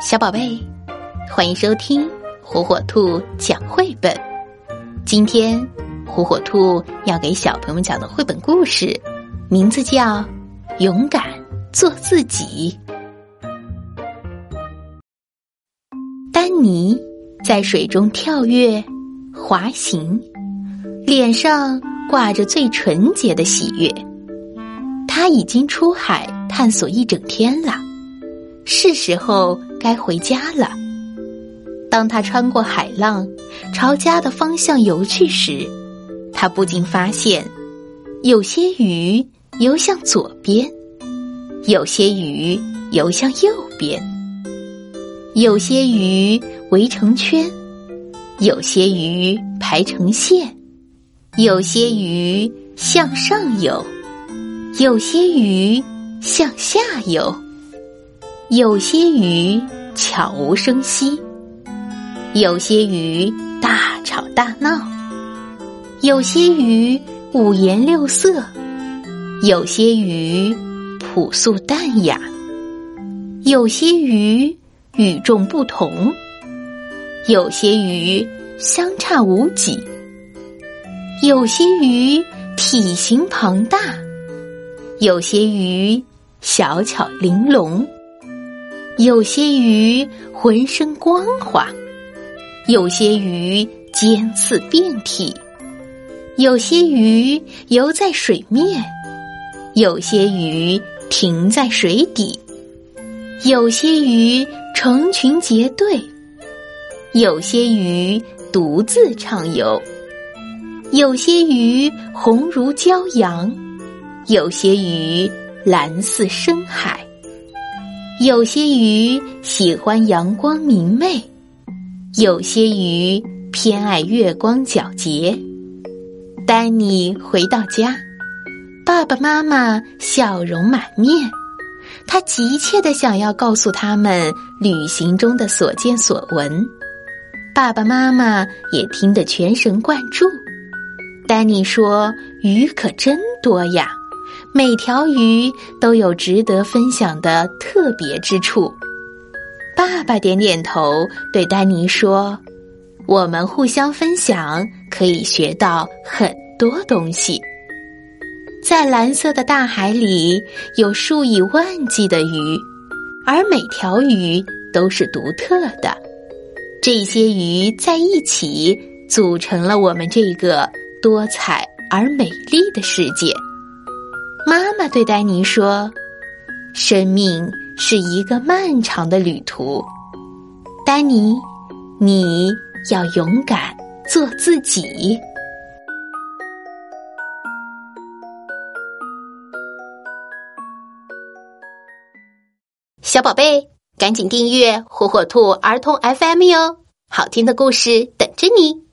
小宝贝，欢迎收听火火兔讲绘本。今天，火火兔要给小朋友们讲的绘本故事，名字叫《勇敢做自己》。丹尼在水中跳跃、滑行，脸上挂着最纯洁的喜悦。他已经出海探索一整天了，是时候。该回家了。当他穿过海浪，朝家的方向游去时，他不禁发现，有些鱼游向左边，有些鱼游向右边，有些鱼围成圈，有些鱼排成线，有些鱼向上游，有些鱼向下游。有些鱼悄无声息，有些鱼大吵大闹，有些鱼五颜六色，有些鱼朴素淡雅，有些鱼与众不同，有些鱼相差无几，有些鱼体型庞大，有些鱼小巧玲珑。有些鱼浑身光滑，有些鱼尖刺遍体，有些鱼游在水面，有些鱼停在水底，有些鱼成群结队，有些鱼独自畅游，有些鱼红如骄阳，有些鱼蓝似深海。有些鱼喜欢阳光明媚，有些鱼偏爱月光皎洁。丹尼回到家，爸爸妈妈笑容满面，他急切的想要告诉他们旅行中的所见所闻。爸爸妈妈也听得全神贯注。丹尼说：“鱼可真多呀。”每条鱼都有值得分享的特别之处。爸爸点点头，对丹尼说：“我们互相分享，可以学到很多东西。在蓝色的大海里，有数以万计的鱼，而每条鱼都是独特的。这些鱼在一起，组成了我们这个多彩而美丽的世界。”妈妈对丹尼说：“生命是一个漫长的旅途，丹尼，你要勇敢做自己。”小宝贝，赶紧订阅火火兔儿童 FM 哟，好听的故事等着你。